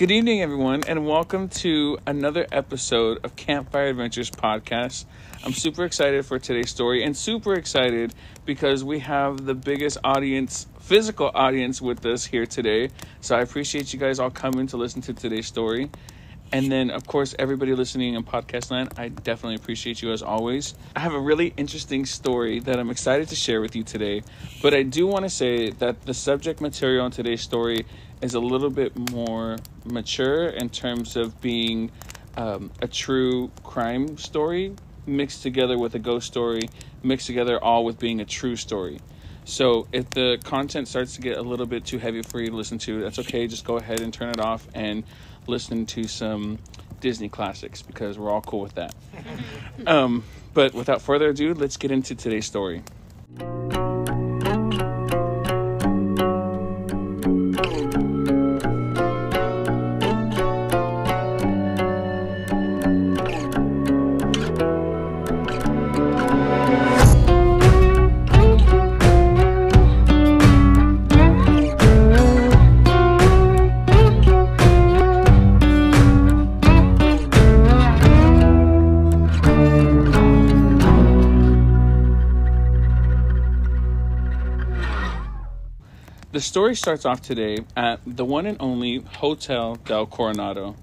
Good evening, everyone, and welcome to another episode of Campfire Adventures podcast. I'm super excited for today's story and super excited because we have the biggest audience, physical audience, with us here today. So I appreciate you guys all coming to listen to today's story. And then, of course, everybody listening in podcast land, I definitely appreciate you as always. I have a really interesting story that I'm excited to share with you today. But I do want to say that the subject material in today's story is a little bit more mature in terms of being um, a true crime story mixed together with a ghost story, mixed together all with being a true story. So if the content starts to get a little bit too heavy for you to listen to, that's okay. Just go ahead and turn it off and listen to some Disney classics because we're all cool with that. um, but without further ado, let's get into today's story. The story starts off today at the one and only Hotel del Coronado.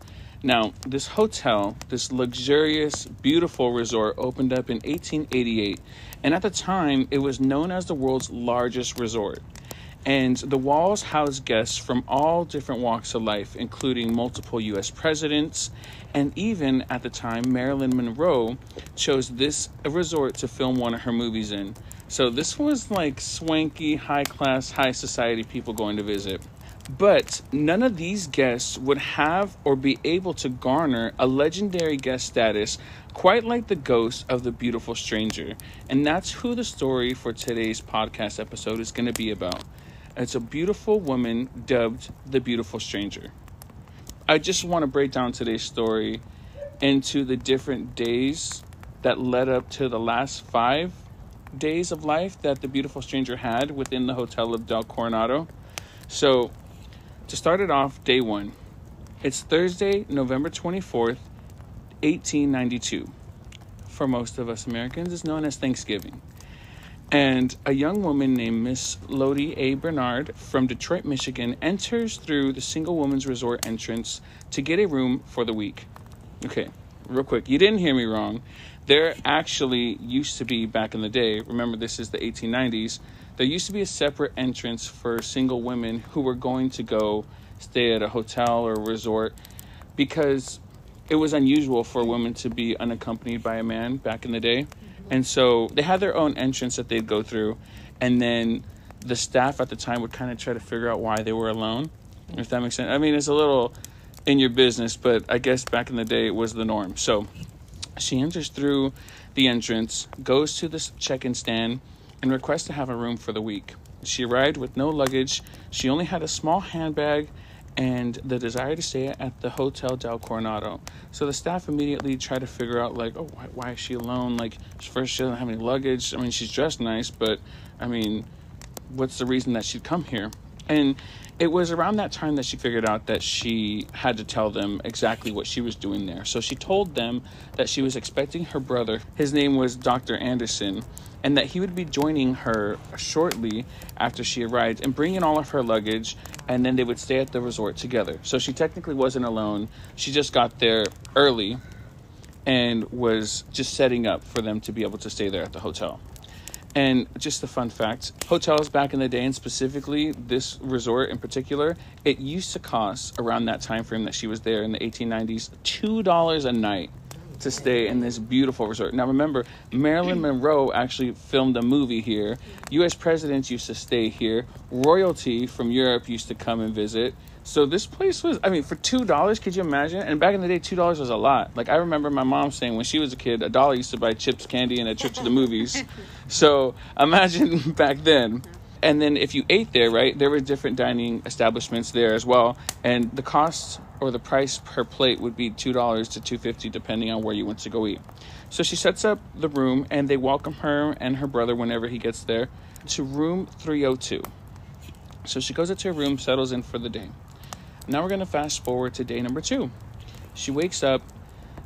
Now, this hotel, this luxurious, beautiful resort, opened up in 1888, and at the time, it was known as the world's largest resort. And the walls house guests from all different walks of life, including multiple US presidents, and even at the time, Marilyn Monroe chose this resort to film one of her movies in. So this was like swanky, high class, high society people going to visit. But none of these guests would have or be able to garner a legendary guest status quite like the ghost of the beautiful stranger. And that's who the story for today's podcast episode is going to be about. It's a beautiful woman dubbed the beautiful stranger. I just want to break down today's story into the different days that led up to the last five days of life that the beautiful stranger had within the hotel of Del Coronado. So, to start it off, day one. It's Thursday, November 24th, 1892. For most of us Americans, it's known as Thanksgiving. And a young woman named Miss Lottie A. Bernard from Detroit, Michigan enters through the single woman's resort entrance to get a room for the week. Okay, real quick, you didn't hear me wrong. There actually used to be back in the day, remember this is the 1890s, there used to be a separate entrance for single women who were going to go stay at a hotel or resort because it was unusual for a woman to be unaccompanied by a man back in the day. And so they had their own entrance that they'd go through, and then the staff at the time would kind of try to figure out why they were alone, if that makes sense. I mean, it's a little in your business, but I guess back in the day it was the norm. So she enters through the entrance, goes to the check in stand, and requests to have a room for the week. She arrived with no luggage, she only had a small handbag and the desire to stay at the Hotel del Coronado. So the staff immediately try to figure out, like, oh, why, why, is she alone? Like, first, she doesn't have any luggage. I mean, she's dressed nice, but I mean, what's the reason that she'd come here? And it was around that time that she figured out that she had to tell them exactly what she was doing there. So she told them that she was expecting her brother. His name was Dr. Anderson and that he would be joining her shortly after she arrived and bringing all of her luggage, and then they would stay at the resort together. So she technically wasn't alone. She just got there early and was just setting up for them to be able to stay there at the hotel. And just a fun fact hotels back in the day, and specifically this resort in particular, it used to cost around that time frame that she was there in the 1890s $2 a night to stay in this beautiful resort. Now, remember, Marilyn Monroe actually filmed a movie here. U.S. presidents used to stay here. Royalty from Europe used to come and visit. So this place was, I mean, for two dollars, could you imagine? And back in the day, two dollars was a lot. Like I remember my mom saying when she was a kid, a dollar used to buy chips, candy, and a trip to the movies. so imagine back then. And then if you ate there, right, there were different dining establishments there as well, and the cost or the price per plate would be two dollars to two fifty, depending on where you went to go eat. So she sets up the room, and they welcome her and her brother whenever he gets there to room three hundred two. So she goes into her room, settles in for the day. Now we're going to fast forward to day number two. She wakes up,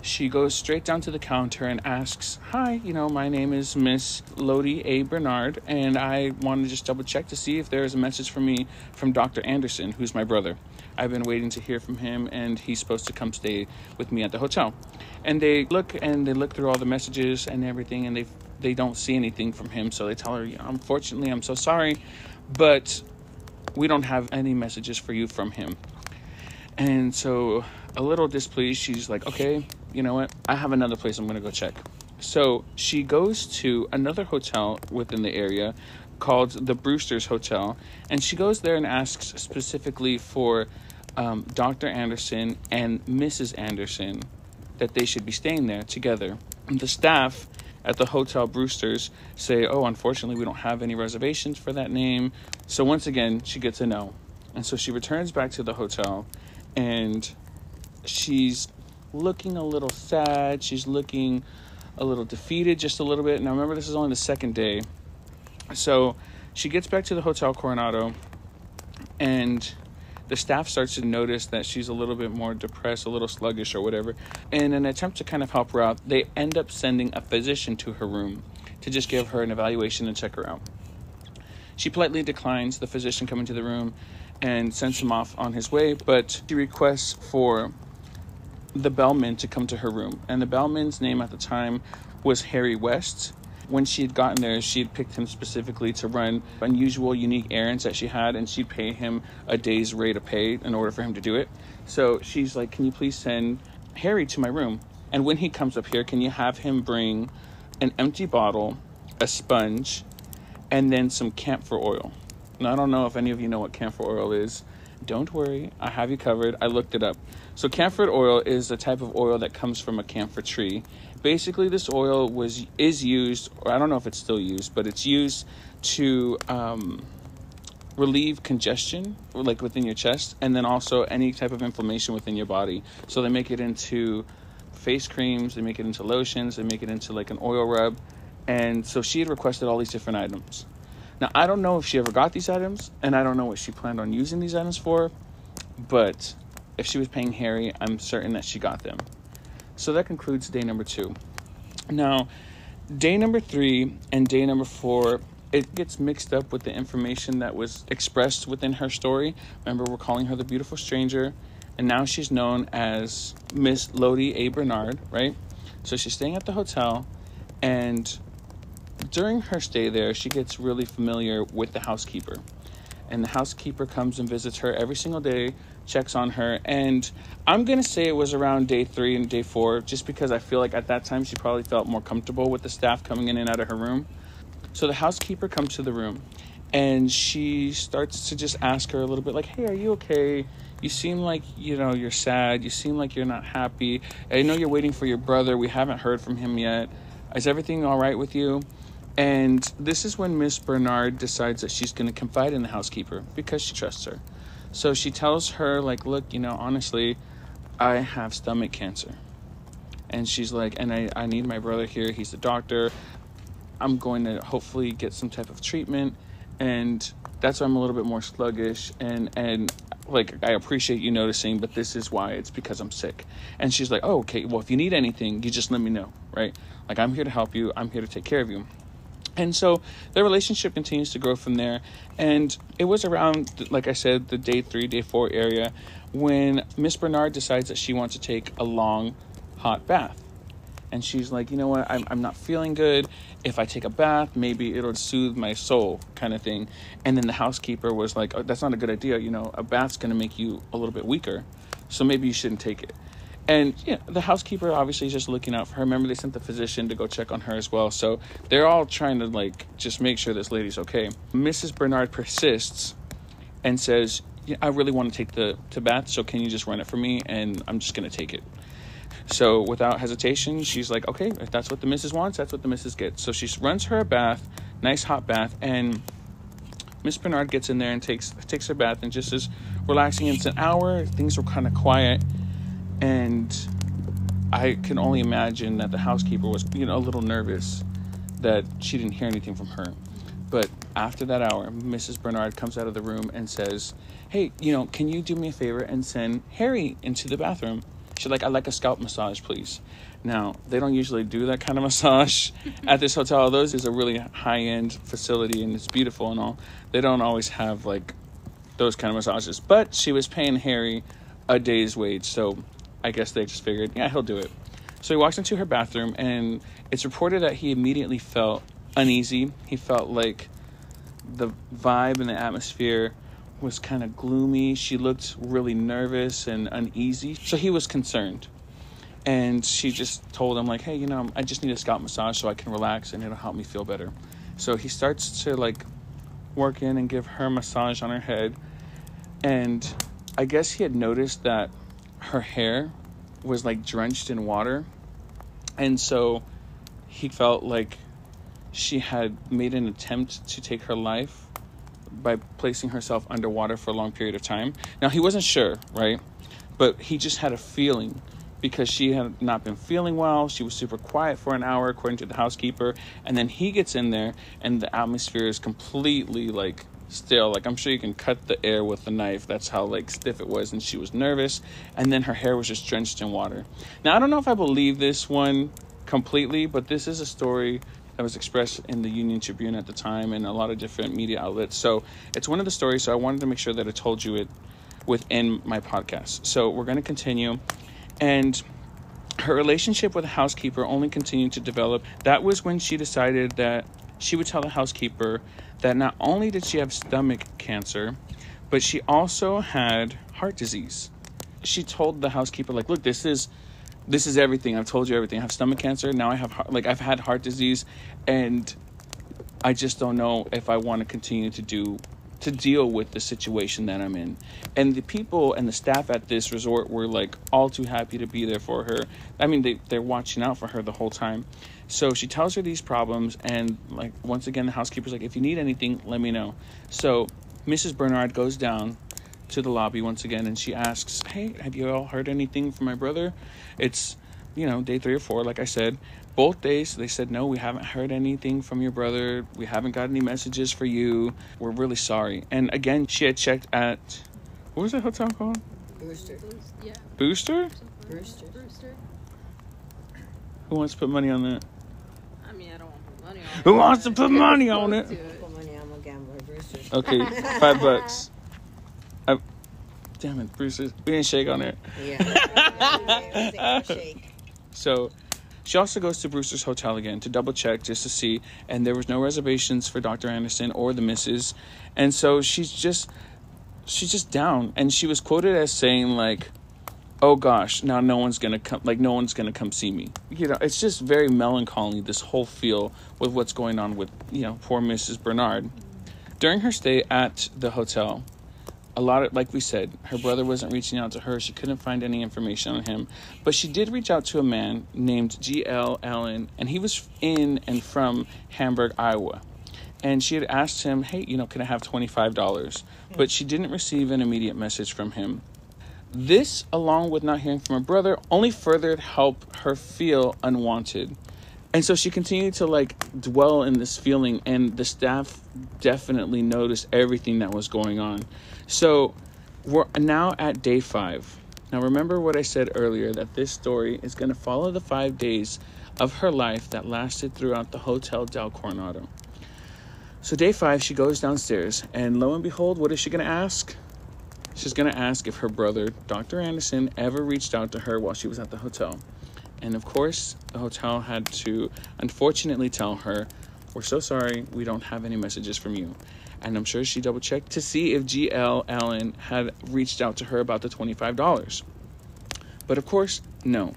she goes straight down to the counter and asks, Hi, you know, my name is Miss Lottie A. Bernard, and I want to just double check to see if there is a message for me from Dr. Anderson, who's my brother. I've been waiting to hear from him, and he's supposed to come stay with me at the hotel. And they look and they look through all the messages and everything, and they they don't see anything from him. So they tell her, "Unfortunately, I'm so sorry, but we don't have any messages for you from him." And so, a little displeased, she's like, "Okay, you know what? I have another place I'm going to go check." So she goes to another hotel within the area called the Brewster's Hotel, and she goes there and asks specifically for um, Dr. Anderson and Mrs. Anderson that they should be staying there together. The staff at the Hotel Brewster's say, Oh, unfortunately, we don't have any reservations for that name. So once again, she gets a no. And so she returns back to the hotel and she's looking a little sad. She's looking a little defeated, just a little bit. Now, remember, this is only the second day. So she gets back to the Hotel Coronado and the staff starts to notice that she's a little bit more depressed, a little sluggish, or whatever. In an attempt to kind of help her out, they end up sending a physician to her room to just give her an evaluation and check her out. She politely declines the physician coming to the room and sends him off on his way, but she requests for the bellman to come to her room. And the bellman's name at the time was Harry West when she had gotten there, she had picked him specifically to run unusual, unique errands that she had, and she'd pay him a day's rate of pay in order for him to do it. So she's like, Can you please send Harry to my room? And when he comes up here, can you have him bring an empty bottle, a sponge, and then some camphor oil? Now, I don't know if any of you know what camphor oil is. Don't worry, I have you covered. I looked it up. So, camphor oil is a type of oil that comes from a camphor tree basically this oil was is used or i don't know if it's still used but it's used to um, relieve congestion like within your chest and then also any type of inflammation within your body so they make it into face creams they make it into lotions they make it into like an oil rub and so she had requested all these different items now i don't know if she ever got these items and i don't know what she planned on using these items for but if she was paying harry i'm certain that she got them so that concludes day number two. Now, day number three and day number four, it gets mixed up with the information that was expressed within her story. Remember, we're calling her the beautiful stranger, and now she's known as Miss Lottie A. Bernard, right? So she's staying at the hotel, and during her stay there, she gets really familiar with the housekeeper. And the housekeeper comes and visits her every single day checks on her. And I'm going to say it was around day three and day four, just because I feel like at that time she probably felt more comfortable with the staff coming in and out of her room. So the housekeeper comes to the room and she starts to just ask her a little bit like, hey, are you okay? You seem like, you know, you're sad. You seem like you're not happy. I know you're waiting for your brother. We haven't heard from him yet. Is everything all right with you? And this is when Miss Bernard decides that she's going to confide in the housekeeper because she trusts her. So she tells her, like, look, you know, honestly, I have stomach cancer. And she's like, and I, I need my brother here. He's the doctor. I'm going to hopefully get some type of treatment. And that's why I'm a little bit more sluggish. And, and like, I appreciate you noticing, but this is why it's because I'm sick. And she's like, oh, okay, well, if you need anything, you just let me know, right? Like, I'm here to help you. I'm here to take care of you. And so their relationship continues to grow from there. And it was around, like I said, the day three, day four area when Miss Bernard decides that she wants to take a long, hot bath. And she's like, you know what, I'm, I'm not feeling good. If I take a bath, maybe it'll soothe my soul, kind of thing. And then the housekeeper was like, oh, that's not a good idea. You know, a bath's going to make you a little bit weaker. So maybe you shouldn't take it. And yeah, the housekeeper obviously is just looking out for her. Remember, they sent the physician to go check on her as well. So they're all trying to like just make sure this lady's okay. Mrs. Bernard persists and says, yeah, "I really want to take the to bath. So can you just run it for me? And I'm just gonna take it." So without hesitation, she's like, "Okay, if that's what the missus wants, that's what the missus gets." So she runs her a bath, nice hot bath, and Miss Bernard gets in there and takes takes her bath and just is relaxing. It's an hour. Things were kind of quiet and I can only imagine that the housekeeper was, you know, a little nervous that she didn't hear anything from her. But after that hour, Mrs. Bernard comes out of the room and says, Hey, you know, can you do me a favor and send Harry into the bathroom? She's like, I'd like a scalp massage, please. Now, they don't usually do that kind of massage at this hotel. This is a really high end facility and it's beautiful and all, they don't always have like those kind of massages. But she was paying Harry a day's wage, so I guess they just figured, yeah, he'll do it. So he walks into her bathroom, and it's reported that he immediately felt uneasy. He felt like the vibe and the atmosphere was kind of gloomy. She looked really nervous and uneasy. So he was concerned. And she just told him, like, hey, you know, I just need a scalp massage so I can relax and it'll help me feel better. So he starts to, like, work in and give her massage on her head. And I guess he had noticed that her hair was, like, drenched in water. And so he felt like she had made an attempt to take her life by placing herself underwater for a long period of time. Now, he wasn't sure, right? But he just had a feeling because she had not been feeling well. She was super quiet for an hour, according to the housekeeper. And then he gets in there, and the atmosphere is completely like still. Like, I'm sure you can cut the air with a knife. That's how like stiff it was. And she was nervous. And then her hair was just drenched in water. Now, I don't know if I believe this one completely, but this is a story that was expressed in the Union Tribune at the time and a lot of different media outlets. So it's one of the stories. So I wanted to make sure that I told you it within my podcast. So we're going to continue. And her relationship with the housekeeper only continued to develop. That was when she decided that she would tell the housekeeper that not only did she have stomach cancer, but she also had heart disease. She told the housekeeper, like, look, this is this is everything. I've told you everything. I have stomach cancer. Now I have heart, like I've had heart disease, and I just don't know if I want to continue to do to deal with the situation that I'm in. And the people and the staff at this resort were like all too happy to be there for her. I mean, they they're watching out for her the whole time. So she tells her these problems, and like once again, the housekeeper's like, if you need anything, let me know. So Mrs. Bernard goes down to the lobby once again and she asks, Hey, have you all heard anything from my brother? It's, you know, day three or four, like I said. Both days they said, No, we haven't heard anything from your brother. We haven't got any messages for you. We're really sorry. And again, she had checked at, what was that hotel called? Booster. Yeah. Booster? Brewster. Brewster. Who wants to put money on that? I mean, I don't want to put money on it. Who wants to put money on Close it? it. Put money, I'm a gambler. Brewster. Okay, five bucks. I, damn it, Bruce. We didn't shake on it. Yeah. Shake. So she also goes to Brewster's Hotel again to double check just to see, and there was no reservations for Dr. Anderson or the missus. And so she's just she's just down. And she was quoted as saying like, Oh gosh, now no one's gonna come like no one's gonna come see me. You know, it's just very melancholy, this whole feel with what's going on with, you know, poor Mrs. Bernard. During her stay at the hotel, a lot of like we said her brother wasn't reaching out to her. She couldn't find any information on him. But she did reach out to a man named gl allen and he was in and from hamburg iowa. And she had asked him hey you know can i have $25 but she didn't receive an immediate message from him. This along with not hearing from her brother only further helped her feel unwanted. And so she continued to like dwell in this feeling and the staff definitely noticed everything that was going on so we're now at day five. Now remember what i said earlier that this story is going to follow the five days of her life that lasted throughout the hotel del coronado. So day five she goes downstairs and lo and behold what is she going to ask? She's going to ask if her brother dr anderson ever reached out to her while she was at the hotel. And of course, the hotel had to unfortunately tell her, We're so sorry, we don't have any messages from you. And I'm sure she double checked to see if GL Allen had reached out to her about the $25. But of course, no.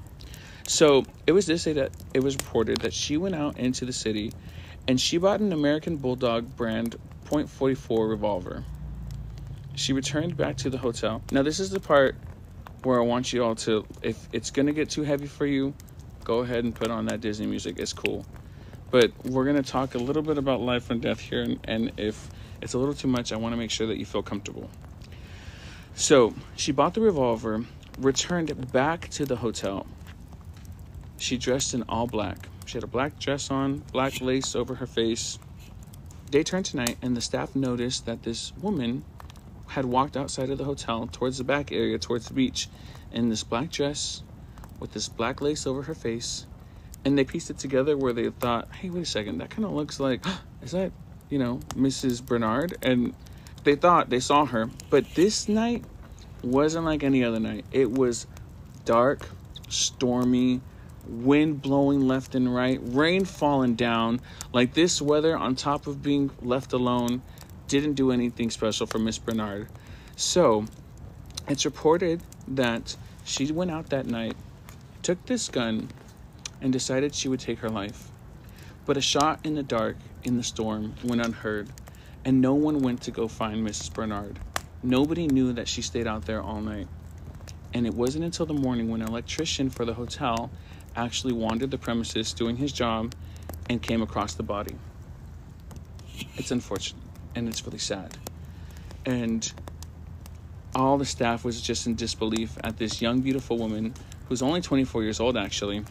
So it was this day that it was reported that she went out into the city and she bought an American Bulldog brand .44 revolver. She returned back to the hotel. Now, this is the part where I want you all to, if it's going to get too heavy for you, go ahead and put on that Disney music. It's cool. But we're going to talk a little bit about life and death here. And, and if it's a little too much, I want to make sure that you feel comfortable. So she bought the revolver, returned back to the hotel. She dressed in all black. She had a black dress on, black lace over her face, day turned to night, and the staff noticed that this woman had walked outside of the hotel towards the back area, towards the beach, in this black dress with this black lace over her face. And they pieced it together where they thought, hey, wait a second, that kind of looks like, is that, you know, Mrs. Bernard? And they thought they saw her. But this night wasn't like any other night. It was dark, stormy, wind blowing left and right, rain falling down. Like this weather, on top of being left alone, didn't do anything special for Miss Bernard. So it's reported that she went out that night, took this gun, and decided she would take her life. But a shot in the dark in the storm went unheard, and no one went to go find Mrs. Bernard. Nobody knew that she stayed out there all night. And it wasn't until the morning when an electrician for the hotel actually wandered the premises doing his job and came across the body. It's unfortunate and it's really sad. And all the staff was just in disbelief at this young, beautiful woman who's only 24 years old, actually,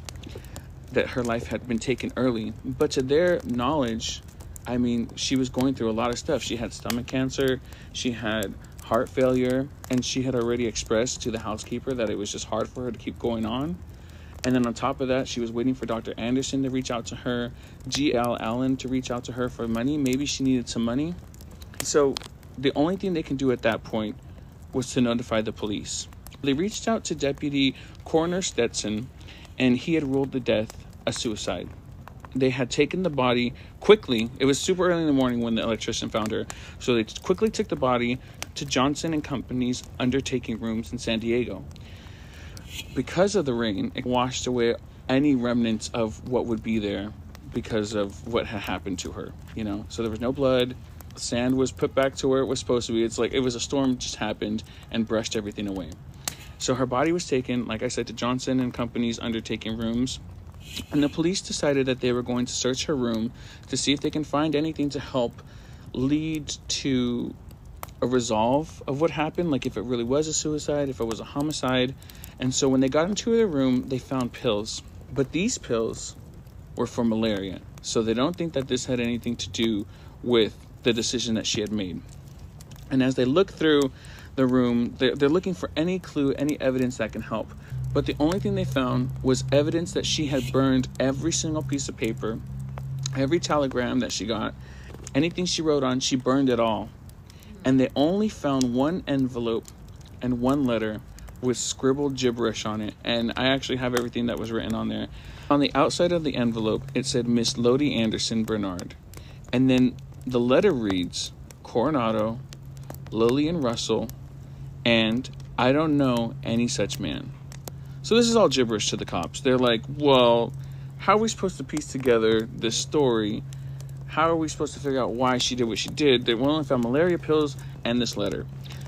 that her life had been taken early. But to their knowledge, I mean, she was going through a lot of stuff. She had stomach cancer, she had heart failure, and she had already expressed to the housekeeper that it was just hard for her to keep going on. And then on top of that, she was waiting for Dr. Anderson to reach out to her, GL Allen to reach out to her for money. Maybe she needed some money. So the only thing they can do at that point was to notify the police. They reached out to Deputy Coroner Stetson, and he had ruled the death a suicide. They had taken the body quickly. It was super early in the morning when the electrician found her. So they quickly took the body to Johnson and Company's undertaking rooms in San Diego. Because of the rain, it washed away any remnants of what would be there because of what had happened to her, you know. So there was no blood, sand was put back to where it was supposed to be. It's like it was a storm just happened and brushed everything away. So her body was taken, like I said, to Johnson and Company's undertaking rooms. And the police decided that they were going to search her room to see if they can find anything to help lead to a resolve of what happened, like if it really was a suicide, if it was a homicide. And so when they got into the room, they found pills. But these pills were for malaria. So they don't think that this had anything to do with the decision that she had made. And as they look through the room, they're, they're looking for any clue, any evidence that can help. But the only thing they found was evidence that she had burned every single piece of paper, every telegram that she got, anything she wrote on, she burned it all. And they only found one envelope and one letter with scribbled gibberish on it. And I actually have everything that was written on there. On the outside of the envelope, it said Miss Lottie Anderson Bernard. And then the letter reads Coronado, Lillian Russell, and I don't know any such man. So this is all gibberish to the cops. They're like, well, how are we supposed to piece together this story? How are we supposed to figure out why she did what she did? They only found malaria pills and this letter.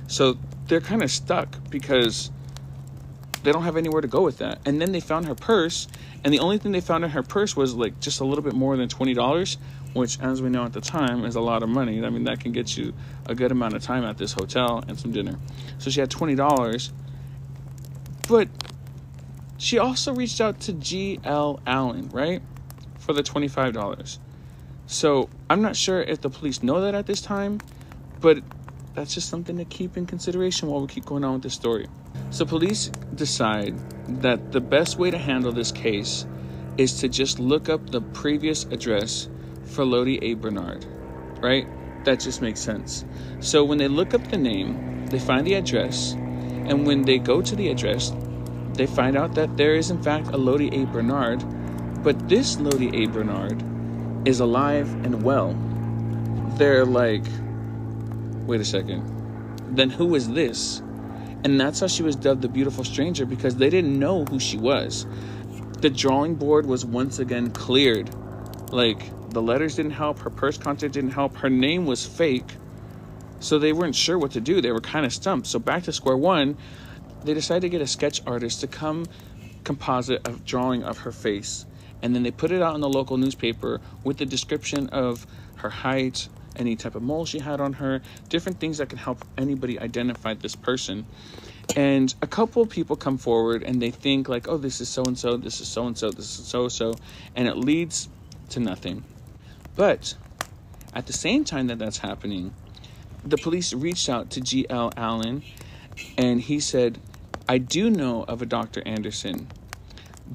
So they're kind of stuck because they don't have anywhere to go with that. And then they found her purse, and the only thing they found in her purse was like just a little bit more than twenty dollars, which, as we know at the time, is a lot of money. I mean, that can get you a good amount of time at this hotel and some dinner. So she had twenty dollars, but she also reached out to G.L. Allen, right, for the twenty-five dollars. So I'm not sure if the police know that at this time, but that's just something to keep in consideration while we keep going on with this story. So police decide that the best way to handle this case is to just look up the previous address for Lottie A. Bernard, right? That just makes sense. So when they look up the name, they find the address, and when they go to the address, they find out that there is in fact a Lottie A. Bernard, but this Lottie A. Bernard is alive and well. They're like, wait a second. Then who is this? And that's how she was dubbed the beautiful stranger because they didn't know who she was. The drawing board was once again cleared. Like the letters didn't help, her purse contact didn't help, her name was fake. So they weren't sure what to do. They were kind of stumped. So back to square one, they decided to get a sketch artist to come composite a drawing of her face. And then they put it out in the local newspaper with the description of her height, any type of mole she had on her, different things that can help anybody identify this person. And a couple of people come forward and they think like, oh, this is so and so, this is so and so, this is so so, and it leads to nothing. But At the same time that that's happening, the police reached out to G.L. Allen and he said, I do know of a Dr. Anderson,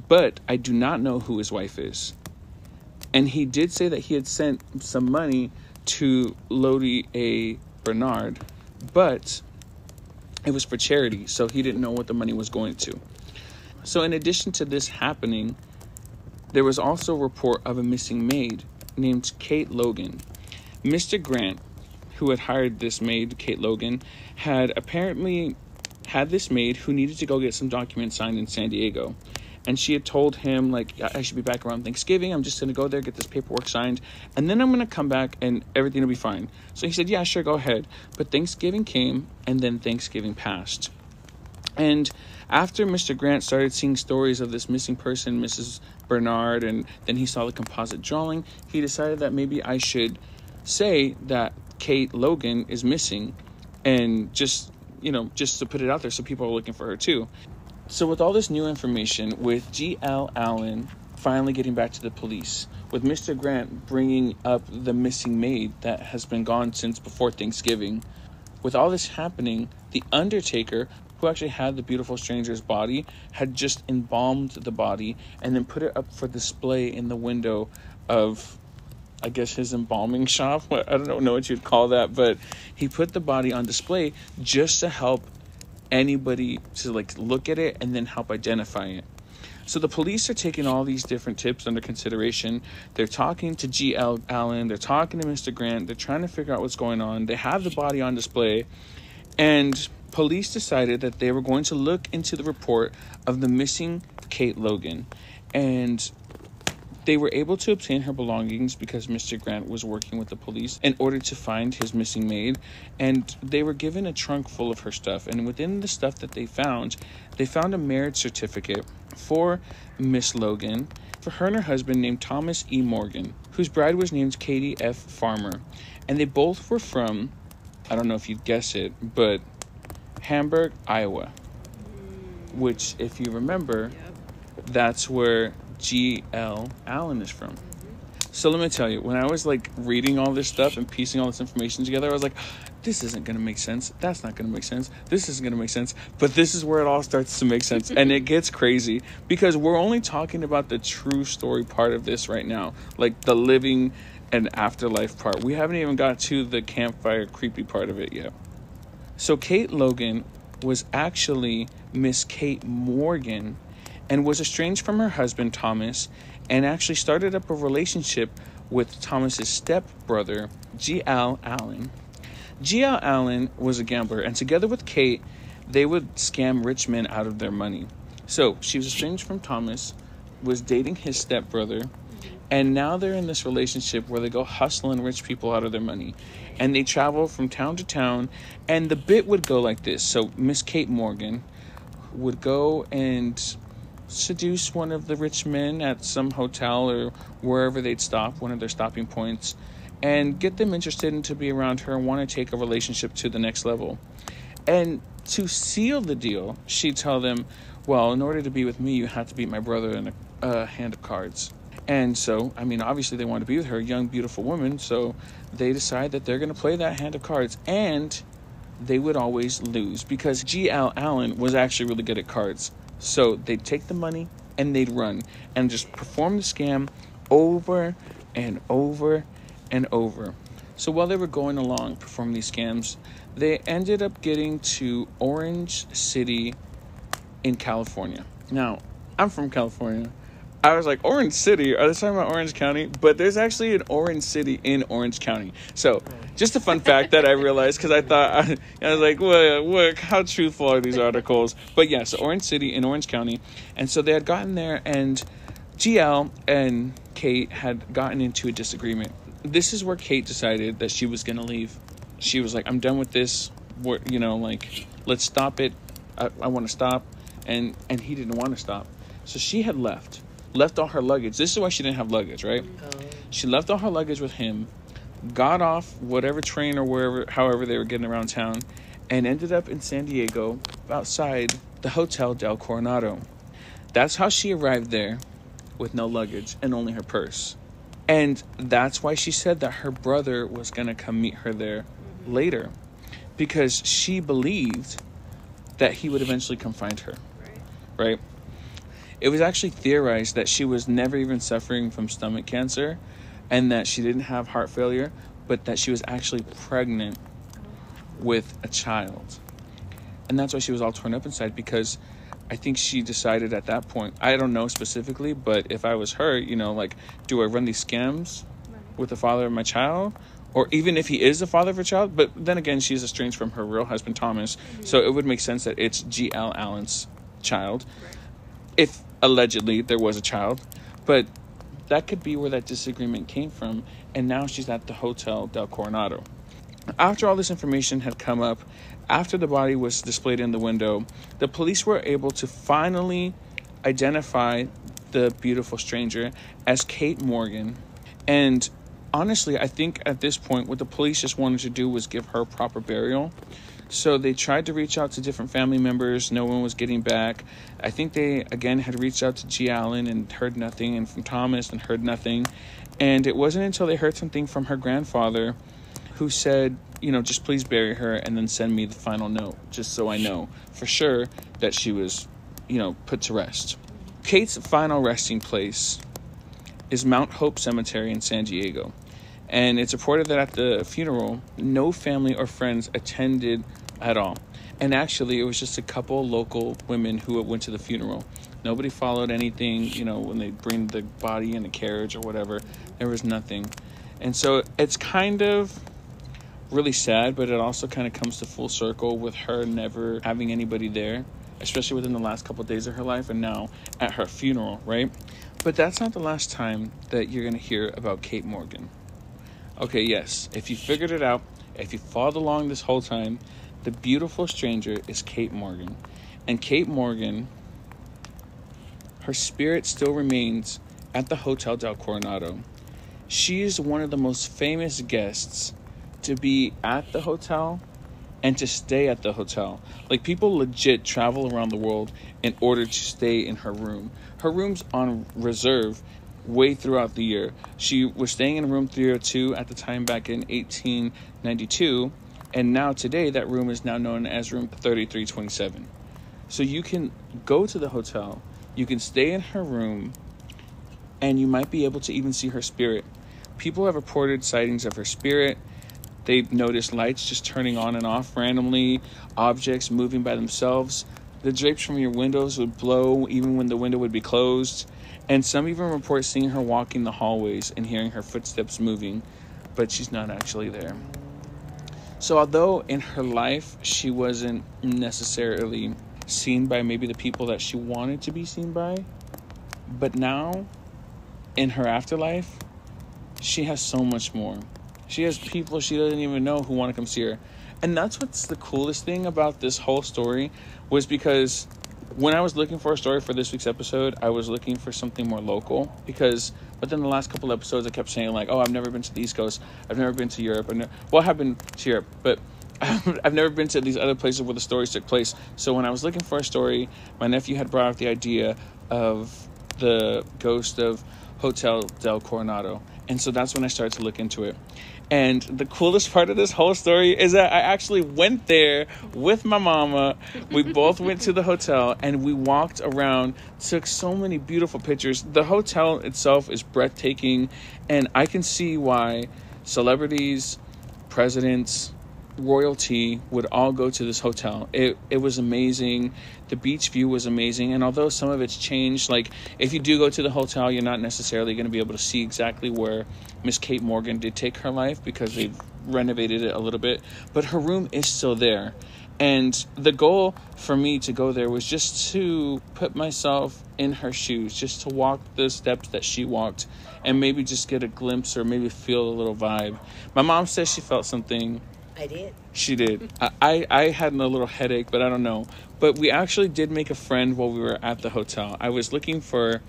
but I do not know who his wife is. And he did say that he had sent some money to Lottie A. Bernard, but it was for charity, so he didn't know what the money was going to. So, in addition to this happening, there was also a report of a missing maid named Kate Logan. Mr. Grant, who had hired this maid, Kate Logan, had apparently had this maid who needed to go get some documents signed in San Diego. And she had told him, like, I should be back around Thanksgiving. I'm just going to go there, get this paperwork signed, and then I'm going to come back and everything will be fine. So he said, Yeah, sure, go ahead. But Thanksgiving came, and then Thanksgiving passed. And after Mr. Grant started seeing stories of this missing person, Mrs. Bernard, and then he saw the composite drawing, he decided that maybe I should say that Kate Logan is missing and just, you know, just to put it out there so people are looking for her too. So, with all this new information, with G.L. Allen finally getting back to the police, with Mr. Grant bringing up the missing maid that has been gone since before Thanksgiving, with all this happening, the Undertaker, who actually had the beautiful stranger's body, had just embalmed the body and then put it up for display in the window of, I guess, his embalming shop. I don't know what you'd call that, but he put the body on display just to help anybody to like look at it and then help identify it. So the police are taking all these different tips under consideration. They're talking to G.L. Allen, they're talking to Mr. Grant, they're trying to figure out what's going on. They have the body on display, and police decided that they were going to look into the report of the missing Kate Logan. And they were able to obtain her belongings because Mr. Grant was working with the police in order to find his missing maid. And they were given a trunk full of her stuff. And within the stuff that they found, they found a marriage certificate for Miss Logan for her and her husband named Thomas E. Morgan, whose bride was named Katie F. Farmer. And they both were from, I don't know if you'd guess it, but Hamburg, Iowa. Which, if you remember, Yep. that's where G.L. Allen is from. So let me tell you, when I was like reading all this stuff and piecing all this information together, I was like, this isn't going to make sense. That's not going to make sense. This isn't going to make sense. But this is where it all starts to make sense. and it gets crazy because we're only talking about the true story part of this right now, like the living and afterlife part. We haven't even got to the campfire creepy part of it yet. So Kate Logan was actually Miss Kate Morgan and was estranged from her husband Thomas and actually started up a relationship with Thomas's stepbrother, G.L. Allen. G.L. Allen was a gambler and together with Kate, they would scam rich men out of their money. So, she was estranged from Thomas, was dating his stepbrother, and now they're in this relationship where they go hustling rich people out of their money. And they travel from town to town. And the bit would go like this. So Miss Kate Morgan would go and seduce one of the rich men at some hotel or wherever they'd stop, one of their stopping points, and get them interested in to be around her and want to take a relationship to the next level. And to seal the deal, she'd tell them, well, in order to be with me, you have to beat my brother in a, a hand of cards. And so, I mean, obviously they want to be with her, young, beautiful woman. So they decide that they're going to play that hand of cards. And they would always lose because G.L. Allen was actually really good at cards. So they'd take the money and they'd run and just perform the scam over and over and over. So while they were going along performing these scams, they ended up getting to Orange City in California. Now, I'm from California. I was like, Orange City? Are they talking about Orange County? But there's actually an Orange City in Orange County. So, just a fun fact that I realized because I thought, I, I was like, what, what, how truthful are these articles? But yes, Orange City in Orange County. And so they had gotten there, and GL and Kate had gotten into a disagreement. This is where Kate decided that she was going to leave. She was like, I'm done with this. We're, you know, like, let's stop it. I, I want to stop. And, and he didn't want to stop. So she had left left all her luggage. This is why she didn't have luggage, right? Oh. She left all her luggage with him, got off whatever train or wherever, however they were getting around town, and ended up in San Diego outside the Hotel Del Coronado. That's how she arrived there with no luggage and only her purse. And that's why she said that her brother was going to come meet her there mm-hmm. later because she believed that he would eventually come find her, Right. right? It was actually theorized that she was never even suffering from stomach cancer and that she didn't have heart failure, but that she was actually pregnant with a child. And that's why she was all torn up inside because I think she decided at that point, I don't know specifically, but if I was her, you know, like, do I run these scams with the father of my child? Or even if he is the father of her child, but then again, she's estranged from her real husband, Thomas. So it would make sense that it's G.L. Allen's child if allegedly there was a child. But that could be where that disagreement came from. And now she's at the Hotel Del Coronado. After all this information had come up, after the body was displayed in the window, the police were able to finally identify the beautiful stranger as Kate Morgan. And honestly, I think at this point, what the police just wanted to do was give her proper burial. So they tried to reach out to different family members. No one was getting back. I think they again had reached out to G. Allen and heard nothing, and from Thomas and heard nothing. And it wasn't until they heard something from her grandfather, who said, you know, just please bury her and then send me the final note, just so I know for sure that she was, you know, put to rest. Kate's final resting place is Mount Hope Cemetery in San Diego. And it's reported that at the funeral, no family or friends attended at all. And actually, it was just a couple local women who went to the funeral. Nobody followed anything, you know, when they bring the body in a carriage or whatever. There was nothing. And so it's kind of really sad, but it also kind of comes to full circle with her never having anybody there, especially within the last couple of days of her life and now at her funeral, right? But that's not the last time that you're going to hear about Kate Morgan. Okay, yes, if you figured it out, if you followed along this whole time, the beautiful stranger is Kate Morgan. And Kate Morgan, her spirit still remains at the Hotel del Coronado. She is one of the most famous guests to be at the hotel and to stay at the hotel. Like people legit travel around the world in order to stay in her room. Her room's on reserve way throughout the year. She was staying in room 302 at the time back in 1892, and now today that room is now known as room 3327. So you can go to the hotel, you can stay in her room, and you might be able to even see her spirit. People have reported sightings of her spirit. They've noticed lights just turning on and off randomly, objects moving by themselves. The drapes from your windows would blow even when the window would be closed. And some even report seeing her walking the hallways and hearing her footsteps moving, but she's not actually there. So, although in her life she wasn't necessarily seen by maybe the people that she wanted to be seen by, but now in her afterlife, she has so much more. She has people she doesn't even know who want to come see her. And that's what's the coolest thing about this whole story was because when I was looking for a story for this week's episode, I was looking for something more local because within the last couple episodes, I kept saying like, "Oh, I've never been to the East Coast. I've never been to Europe. Ne- well, I have been to Europe, but I've never been to these other places where the stories took place." So when I was looking for a story, my nephew had brought up the idea of the ghost of Hotel del Coronado, and so that's when I started to look into it. And the coolest part of this whole story is that I actually went there with my mama. We both went to the hotel and we walked around, took so many beautiful pictures. The hotel itself is breathtaking, and I can see why celebrities, presidents, royalty would all go to this hotel. It it was amazing. The beach view was amazing, and although some of it's changed, like if you do go to the hotel, you're not necessarily going to be able to see exactly where Miss Kate Morgan did take her life because they've renovated it a little bit, but her room is still there. And the goal for me to go there was just to put myself in her shoes, just to walk the steps that she walked, and maybe just get a glimpse or maybe feel a little vibe. My mom says she felt something I did. she did. I, I, I had a little headache, but I don't know. But we actually did make a friend while we were at the hotel. I was looking for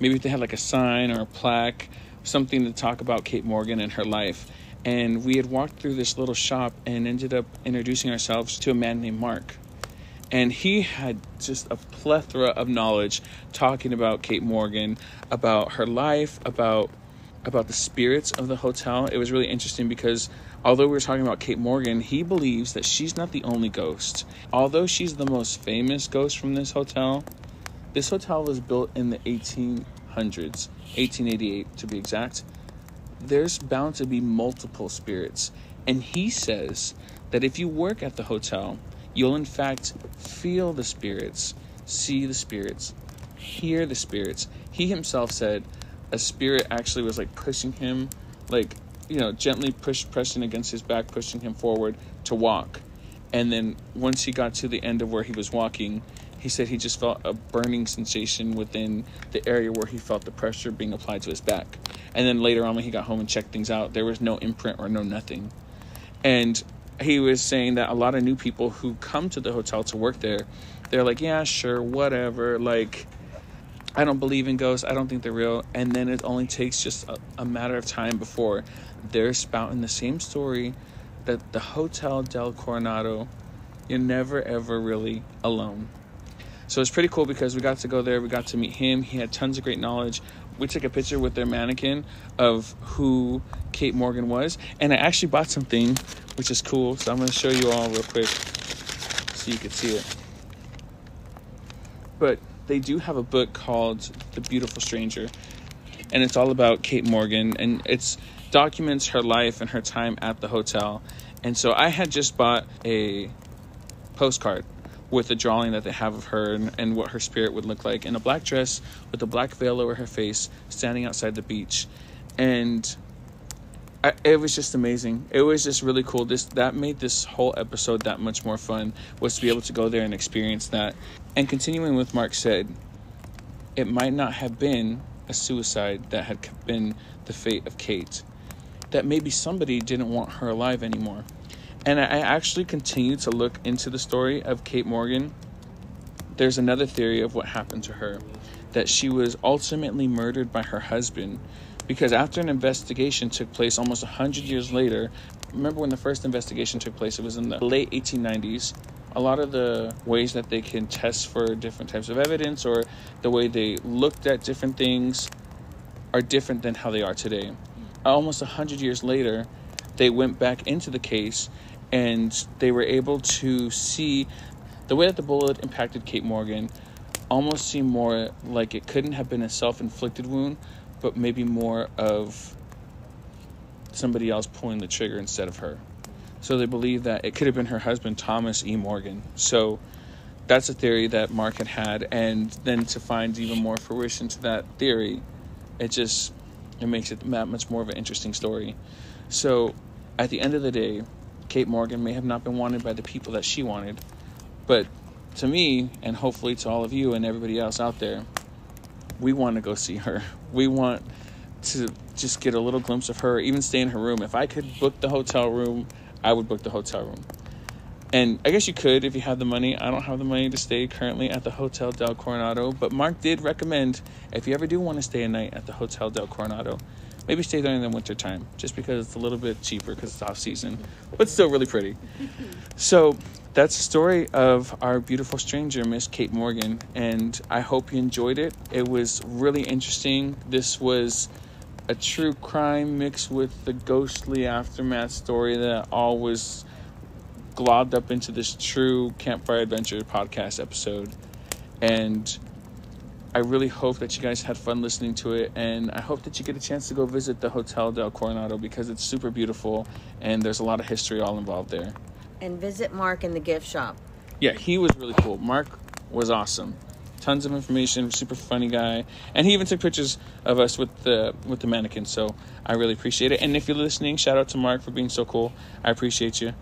maybe if they had like a sign or a plaque, something to talk about Kate Morgan and her life. And we had walked through this little shop and ended up introducing ourselves to a man named Mark. And he had just a plethora of knowledge talking about Kate Morgan, about her life, about about the spirits of the hotel, it was really interesting because although we were talking about Kate Morgan, he believes that she's not the only ghost. Although she's the most famous ghost from this hotel, this hotel was built in the 1800s, 1888 to be exact. There's bound to be multiple spirits. And he says that if you work at the hotel, you'll in fact feel the spirits, see the spirits, hear the spirits. He himself said a spirit actually was like pushing him, like, you know, gently push, pressing against his back, pushing him forward to walk. And then once he got to the end of where he was walking, he said he just felt a burning sensation within the area where he felt the pressure being applied to his back. And then later on, when he got home and checked things out, there was no imprint or no nothing. And he was saying that a lot of new people who come to the hotel to work there, they're like, yeah, sure, whatever. Like, I don't believe in ghosts. I don't think they're real. And then it only takes just a, a matter of time before they're spouting the same story that the Hotel del Coronado, you're never ever really alone. So it's pretty cool because we got to go there. We got to meet him. He had tons of great knowledge. We took a picture with their mannequin of who Kate Morgan was. And I actually bought something, which is cool. So I'm going to show you all real quick so you can see it. But they do have a book called The Beautiful Stranger. And it's all about Kate Morgan. And it's documents her life and her time at the hotel. And so I had just bought a postcard with a drawing that they have of her and, and, what her spirit would look like in a black dress with a black veil over her face, standing outside the beach, and I, it was just amazing. It was just really cool. This that made this whole episode that much more fun was to be able to go there and experience that. And continuing with Mark said, it might not have been a suicide that had been the fate of Kate. That maybe somebody didn't want her alive anymore and I actually continue to look into the story of Kate Morgan. There's another theory of what happened to her that she was ultimately murdered by her husband because after an investigation took place almost 100 years later, remember when the first investigation took place, it was in the late 1890s. A lot of the ways that they can test for different types of evidence or the way they looked at different things are different than how they are today. Mm. Almost 100 years later, they went back into the case and they were able to see the way that the bullet impacted Kate Morgan almost seemed more like it couldn't have been a self-inflicted wound, but maybe more of somebody else pulling the trigger instead of her. So they believe that it could have been her husband, Thomas E. Morgan. So that's a theory that Mark had had, and then to find even more fruition to that theory, it just it makes it that much more of an interesting story. So at the end of the day, Kate Morgan may have not been wanted by the people that she wanted, but to me, and hopefully to all of you and everybody else out there, we want to go see her. We want to just get a little glimpse of her, even stay in her room. If I could book the hotel room, I would book the hotel room. And I guess you could if you have the money. I don't have the money to stay currently at the Hotel del Coronado, but Mark did recommend if you ever do want to stay a night at the Hotel del Coronado, Maybe stay there in the winter time, just because it's a little bit cheaper because it's off season, but still really pretty. So that's the story of our beautiful stranger, Miss Kate Morgan, and I hope you enjoyed it. It was really interesting. This was a true crime mixed with the ghostly aftermath story that all was globbed up into this true campfire adventure podcast episode. And I really hope that you guys had fun listening to it, and I hope that you get a chance to go visit the Hotel del Coronado because it's super beautiful and there's a lot of history all involved there. And visit Mark in the gift shop. Yeah, he was really cool. Mark was awesome. Tons of information, super funny guy, and he even took pictures of us with the with the mannequin. So I really appreciate it. And if you're listening, shout out to Mark for being so cool. I appreciate you.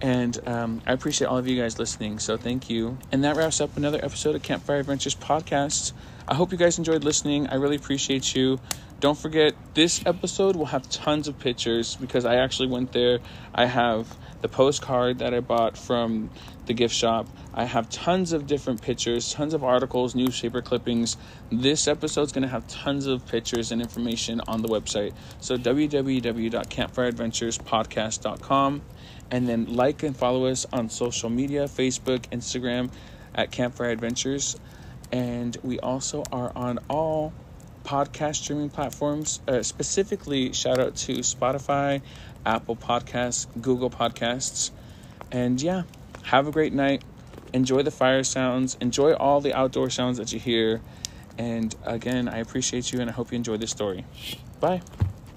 And um, I appreciate all of you guys listening. So thank you. And that wraps up another episode of Campfire Adventures podcast. I hope you guys enjoyed listening. I really appreciate you. Don't forget, this episode will have tons of pictures because I actually went there. I have the postcard that I bought from the gift shop. I have tons of different pictures, tons of articles, newspaper clippings. This episode is going to have tons of pictures and information on the website. So, www.campfireadventurespodcast.com. And then like and follow us on social media Facebook, Instagram at Campfire Adventures. And we also are on all podcast streaming platforms. Uh, specifically, shout out to Spotify, Apple Podcasts, Google Podcasts. And yeah, have a great night. Enjoy the fire sounds. Enjoy all the outdoor sounds that you hear. And again, I appreciate you and I hope you enjoy this story. Bye.